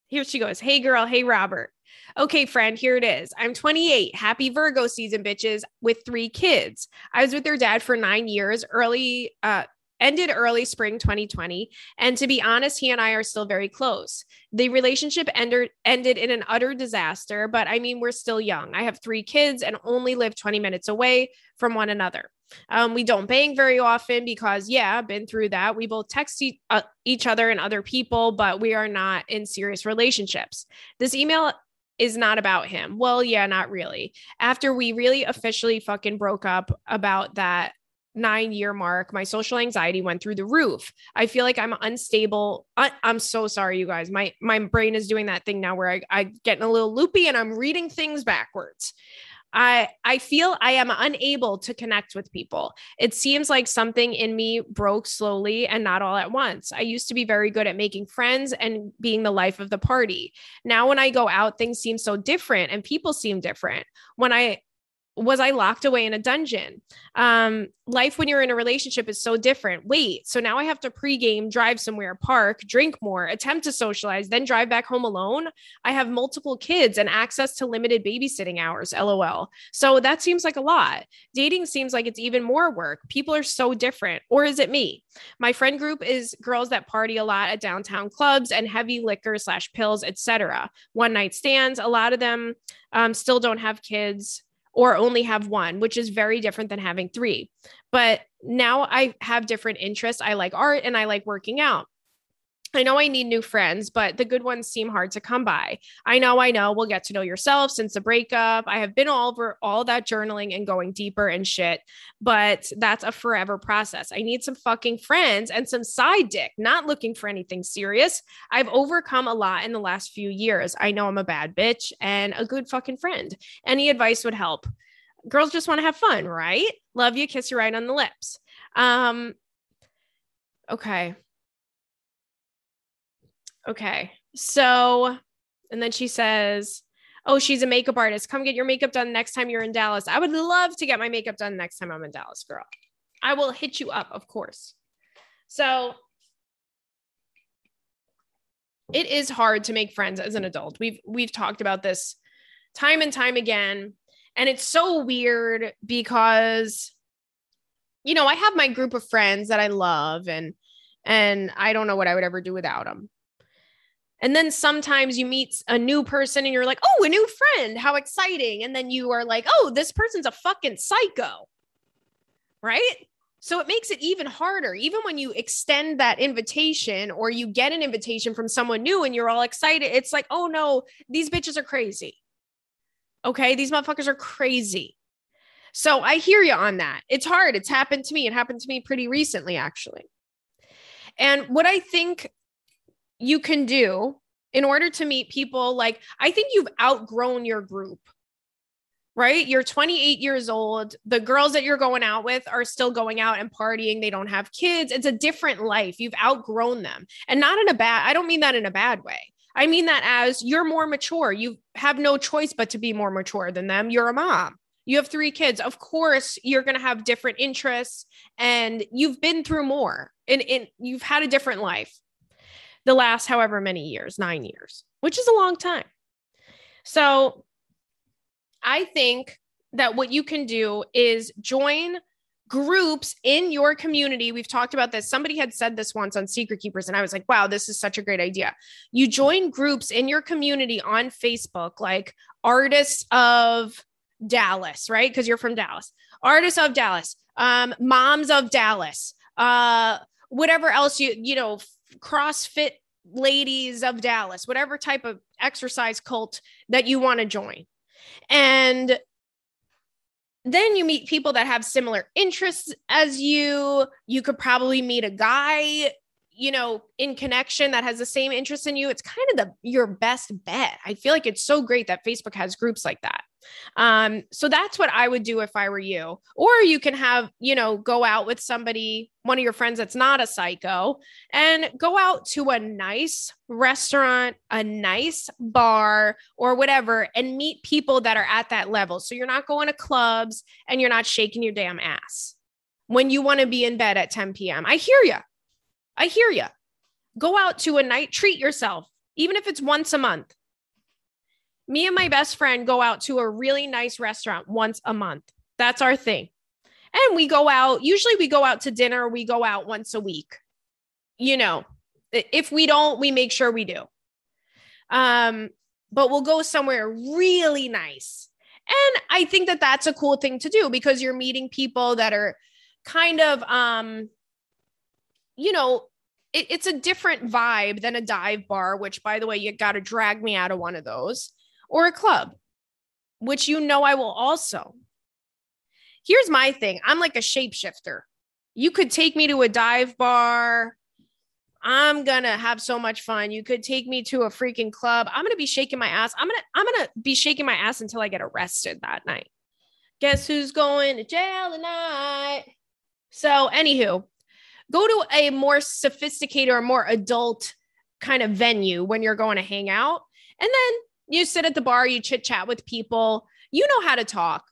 Here she goes. Hey, girl. Hey, Robert. Okay, friend, here it is. I'm 28. Happy Virgo season, bitches, with three kids. I was with their dad for nine years, early, uh, ended early spring 2020 and to be honest he and i are still very close the relationship ended ended in an utter disaster but i mean we're still young i have three kids and only live 20 minutes away from one another um, we don't bang very often because, yeah, been through that. We both text e- uh, each other and other people, but we are not in serious relationships. This email is not about him. Well, yeah, not really. After we really officially fucking broke up about that nine year mark, my social anxiety went through the roof. I feel like I'm unstable. I, am so sorry, you guys. My my brain is doing that thing now where I, I getting a little loopy and I'm reading things backwards. I I feel I am unable to connect with people. It seems like something in me broke slowly and not all at once. I used to be very good at making friends and being the life of the party. Now when I go out things seem so different and people seem different. When I was I locked away in a dungeon? Um, life when you're in a relationship is so different. Wait, so now I have to pregame, drive somewhere, park, drink more, attempt to socialize, then drive back home alone. I have multiple kids and access to limited babysitting hours. LOL. So that seems like a lot. Dating seems like it's even more work. People are so different. Or is it me? My friend group is girls that party a lot at downtown clubs and heavy liquor slash pills, etc. One night stands. A lot of them um, still don't have kids or only have one, which is very different than having three. But now I have different interests. I like art and I like working out. I know I need new friends, but the good ones seem hard to come by. I know, I know, we'll get to know yourself since the breakup. I have been all over all that journaling and going deeper and shit, but that's a forever process. I need some fucking friends and some side dick, not looking for anything serious. I've overcome a lot in the last few years. I know I'm a bad bitch and a good fucking friend. Any advice would help. Girls just want to have fun, right? Love you, kiss you right on the lips. Um, okay Okay. So, and then she says, Oh, she's a makeup artist. Come get your makeup done next time you're in Dallas. I would love to get my makeup done next time I'm in Dallas, girl. I will hit you up, of course. So, it is hard to make friends as an adult. We've we've talked about this time and time again, and it's so weird because you know, I have my group of friends that I love and and I don't know what I would ever do without them. And then sometimes you meet a new person and you're like, oh, a new friend. How exciting. And then you are like, oh, this person's a fucking psycho. Right. So it makes it even harder. Even when you extend that invitation or you get an invitation from someone new and you're all excited, it's like, oh no, these bitches are crazy. Okay. These motherfuckers are crazy. So I hear you on that. It's hard. It's happened to me. It happened to me pretty recently, actually. And what I think you can do in order to meet people like I think you've outgrown your group. Right? You're 28 years old. The girls that you're going out with are still going out and partying. They don't have kids. It's a different life. You've outgrown them. And not in a bad I don't mean that in a bad way. I mean that as you're more mature. You have no choice but to be more mature than them. You're a mom. You have three kids. Of course, you're going to have different interests and you've been through more and, and you've had a different life the last however many years, nine years, which is a long time. So I think that what you can do is join groups in your community. We've talked about this. Somebody had said this once on Secret Keepers, and I was like, wow, this is such a great idea. You join groups in your community on Facebook, like Artists of Dallas, right? Because you're from Dallas, Artists of Dallas, um, Moms of Dallas, uh, whatever else you, you know, CrossFit ladies of Dallas, whatever type of exercise cult that you want to join. And then you meet people that have similar interests as you. You could probably meet a guy, you know, in connection that has the same interest in you. It's kind of the your best bet. I feel like it's so great that Facebook has groups like that. Um, so that's what I would do if I were you. Or you can have, you know, go out with somebody, one of your friends that's not a psycho, and go out to a nice restaurant, a nice bar, or whatever, and meet people that are at that level. So you're not going to clubs and you're not shaking your damn ass when you want to be in bed at 10 p.m. I hear you. I hear you. Go out to a night, treat yourself, even if it's once a month me and my best friend go out to a really nice restaurant once a month. That's our thing. And we go out, usually we go out to dinner, we go out once a week. You know, if we don't, we make sure we do. Um, but we'll go somewhere really nice. And I think that that's a cool thing to do because you're meeting people that are kind of um you know, it, it's a different vibe than a dive bar, which by the way, you got to drag me out of one of those or a club, which you know I will also. Here's my thing I'm like a shapeshifter. You could take me to a dive bar. I'm gonna have so much fun. You could take me to a freaking club. I'm gonna be shaking my ass. I'm gonna I'm gonna be shaking my ass until I get arrested that night. Guess who's going to jail tonight? So, anywho, go to a more sophisticated or more adult kind of venue when you're going to hang out. And then you sit at the bar, you chit chat with people, you know how to talk.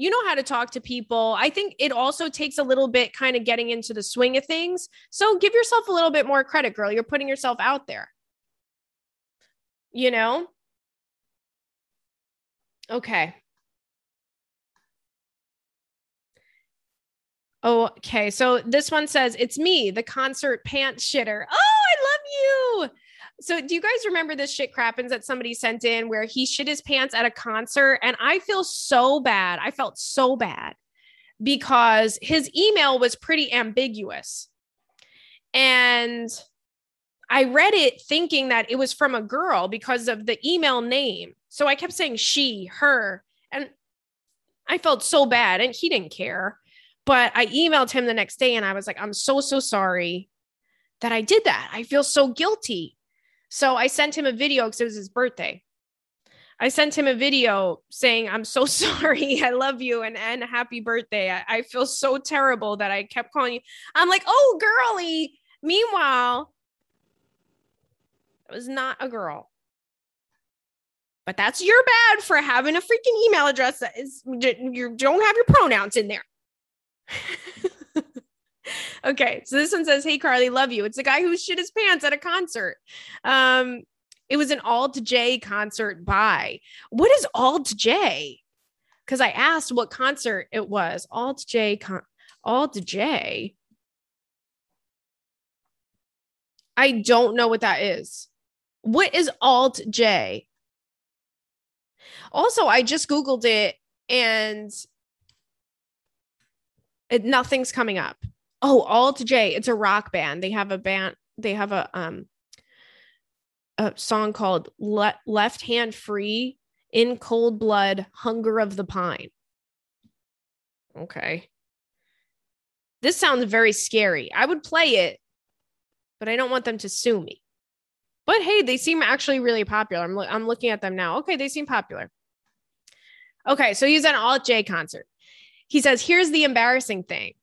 You know how to talk to people. I think it also takes a little bit kind of getting into the swing of things. So give yourself a little bit more credit, girl. You're putting yourself out there. You know? Okay. Okay, so this one says, It's me, the concert pants shitter. Oh, I love you. So, do you guys remember this shit crappens that somebody sent in where he shit his pants at a concert? And I feel so bad. I felt so bad because his email was pretty ambiguous. And I read it thinking that it was from a girl because of the email name. So I kept saying she, her, and I felt so bad. And he didn't care. But I emailed him the next day and I was like, I'm so, so sorry that I did that. I feel so guilty. So I sent him a video because it was his birthday. I sent him a video saying, I'm so sorry. I love you and, and happy birthday. I, I feel so terrible that I kept calling you. I'm like, oh, girly. Meanwhile, That was not a girl. But that's your bad for having a freaking email address that is you don't have your pronouns in there. okay, so this one says, "Hey Carly, love you." It's a guy who shit his pants at a concert. Um, it was an Alt J concert by. What is Alt J? Because I asked what concert it was. Alt J con- Alt J. I don't know what that is. What is Alt J? Also, I just Googled it and it, nothing's coming up. Oh, Alt J. It's a rock band. They have a band. They have a um a song called Le- Left Hand Free in Cold Blood Hunger of the Pine. Okay. This sounds very scary. I would play it, but I don't want them to sue me. But hey, they seem actually really popular. I'm, lo- I'm looking at them now. Okay, they seem popular. Okay, so he's at an Alt J concert. He says, Here's the embarrassing thing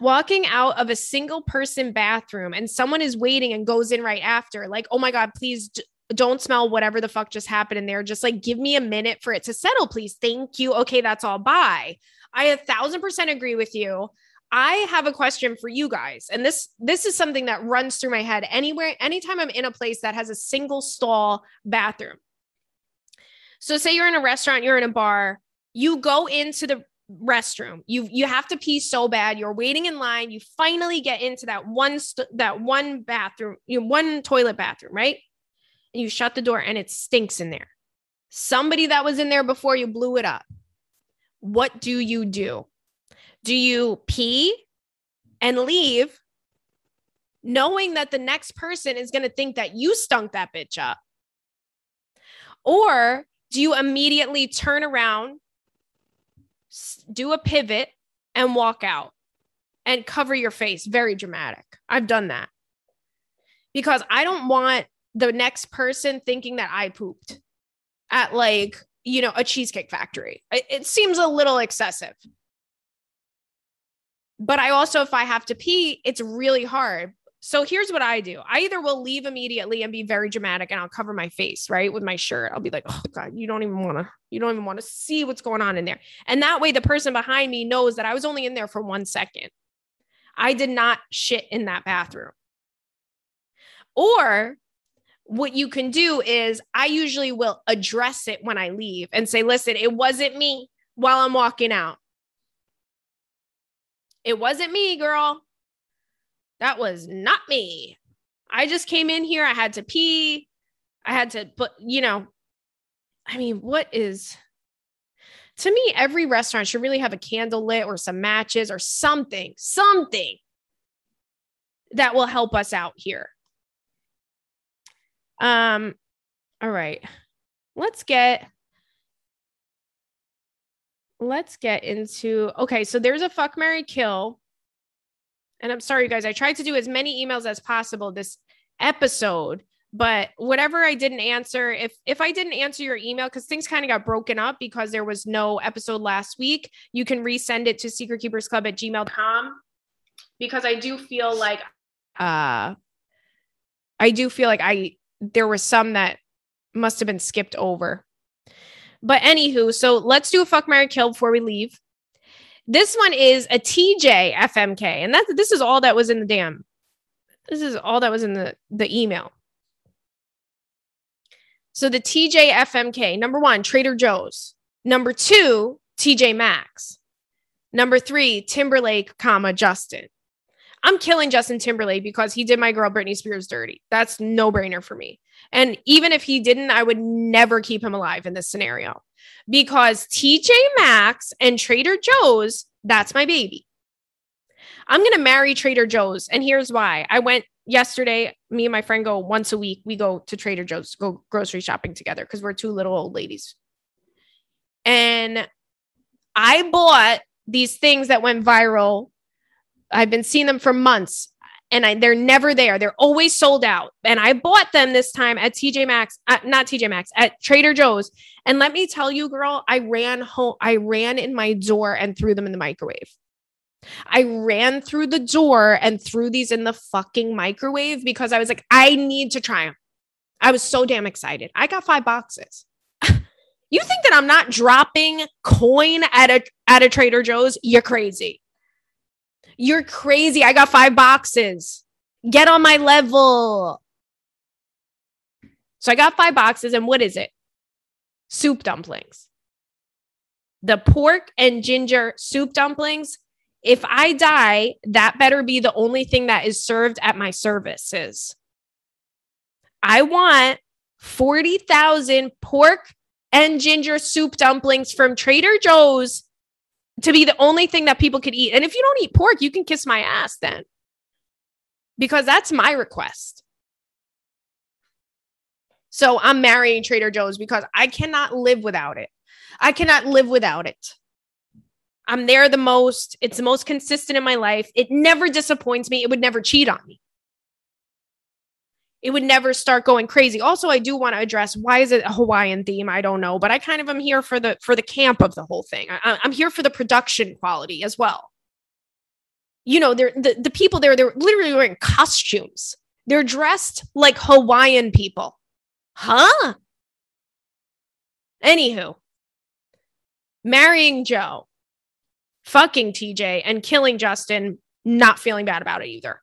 walking out of a single person bathroom and someone is waiting and goes in right after, like, oh my God, please d- don't smell whatever the fuck just happened in there. Just like give me a minute for it to settle, please. Thank you. Okay, that's all. Bye. I a thousand percent agree with you. I have a question for you guys. And this this is something that runs through my head anywhere anytime I'm in a place that has a single stall bathroom. So say you're in a restaurant, you're in a bar, you go into the restroom. You you have to pee so bad. You're waiting in line. You finally get into that one st- that one bathroom, you know, one toilet bathroom, right? And you shut the door and it stinks in there. Somebody that was in there before you blew it up. What do you do? Do you pee and leave knowing that the next person is going to think that you stunk that bitch up? Or do you immediately turn around do a pivot and walk out and cover your face. Very dramatic. I've done that because I don't want the next person thinking that I pooped at like, you know, a cheesecake factory. It, it seems a little excessive. But I also, if I have to pee, it's really hard so here's what I do. I either will leave immediately and be very dramatic and I'll cover my face, right? With my shirt. I'll be like, oh God, you don't even want to, you don't even want to see what's going on in there. And that way the person behind me knows that I was only in there for one second. I did not shit in that bathroom. Or what you can do is I usually will address it when I leave and say, listen, it wasn't me while I'm walking out. It wasn't me, girl. That was not me. I just came in here. I had to pee. I had to put, you know, I mean, what is to me, every restaurant should really have a candle lit or some matches or something, something that will help us out here. Um, all right. Let's get let's get into okay, so there's a fuck Mary kill and I'm sorry, guys, I tried to do as many emails as possible this episode, but whatever I didn't answer, if if I didn't answer your email because things kind of got broken up because there was no episode last week, you can resend it to secretkeepersclub at gmail.com because I do feel like uh I do feel like I there was some that must have been skipped over. But anywho, so let's do a fuck Mary Kill before we leave. This one is a TJ FMK, and that's this is all that was in the damn. This is all that was in the the email. So the TJ FMK, number one, Trader Joe's. Number two, TJ Maxx. Number three, Timberlake, comma Justin. I'm killing Justin Timberlake because he did my girl Britney Spears dirty. That's no brainer for me. And even if he didn't, I would never keep him alive in this scenario because TJ Maxx and Trader Joe's, that's my baby. I'm going to marry Trader Joe's. And here's why. I went yesterday, me and my friend go once a week. We go to Trader Joe's, go grocery shopping together because we're two little old ladies. And I bought these things that went viral. I've been seeing them for months and I, they're never there. They're always sold out. And I bought them this time at TJ Maxx, uh, not TJ Maxx, at Trader Joe's. And let me tell you, girl, I ran home. I ran in my door and threw them in the microwave. I ran through the door and threw these in the fucking microwave because I was like, I need to try them. I was so damn excited. I got five boxes. you think that I'm not dropping coin at a at a Trader Joe's? You're crazy. You're crazy. I got five boxes. Get on my level. So I got five boxes, and what is it? Soup dumplings. The pork and ginger soup dumplings. If I die, that better be the only thing that is served at my services. I want 40,000 pork and ginger soup dumplings from Trader Joe's to be the only thing that people could eat. And if you don't eat pork, you can kiss my ass then. Because that's my request. So I'm marrying Trader Joe's because I cannot live without it. I cannot live without it. I'm there the most. It's the most consistent in my life. It never disappoints me. It would never cheat on me it would never start going crazy. Also, I do want to address why is it a Hawaiian theme? I don't know, but I kind of am here for the for the camp of the whole thing. I, am here for the production quality as well. You know, they're the, the people there, they're literally wearing costumes. They're dressed like Hawaiian people. Huh? Anywho, marrying Joe, fucking TJ, and killing Justin, not feeling bad about it either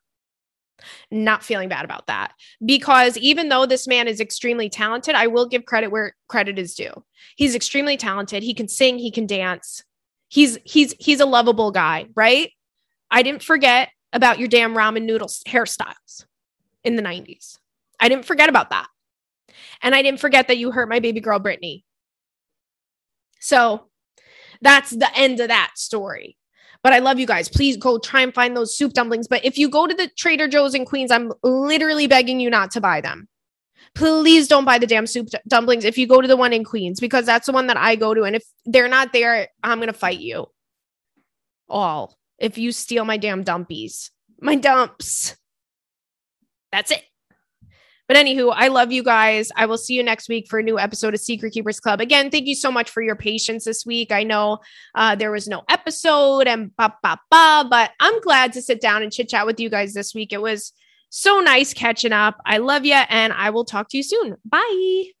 not feeling bad about that because even though this man is extremely talented, I will give credit where credit is due. He's extremely talented. He can sing, he can dance. He's he's he's a lovable guy, right? I didn't forget about your damn ramen noodles hairstyles in the 90s. I didn't forget about that. And I didn't forget that you hurt my baby girl Britney. So that's the end of that story. But I love you guys. Please go try and find those soup dumplings. But if you go to the Trader Joe's in Queens, I'm literally begging you not to buy them. Please don't buy the damn soup dumplings if you go to the one in Queens because that's the one that I go to. And if they're not there, I'm going to fight you all if you steal my damn dumpies, my dumps. That's it. But anywho, I love you guys. I will see you next week for a new episode of Secret Keepers Club. Again, thank you so much for your patience this week. I know uh, there was no episode and ba ba ba, but I'm glad to sit down and chit chat with you guys this week. It was so nice catching up. I love you, and I will talk to you soon. Bye.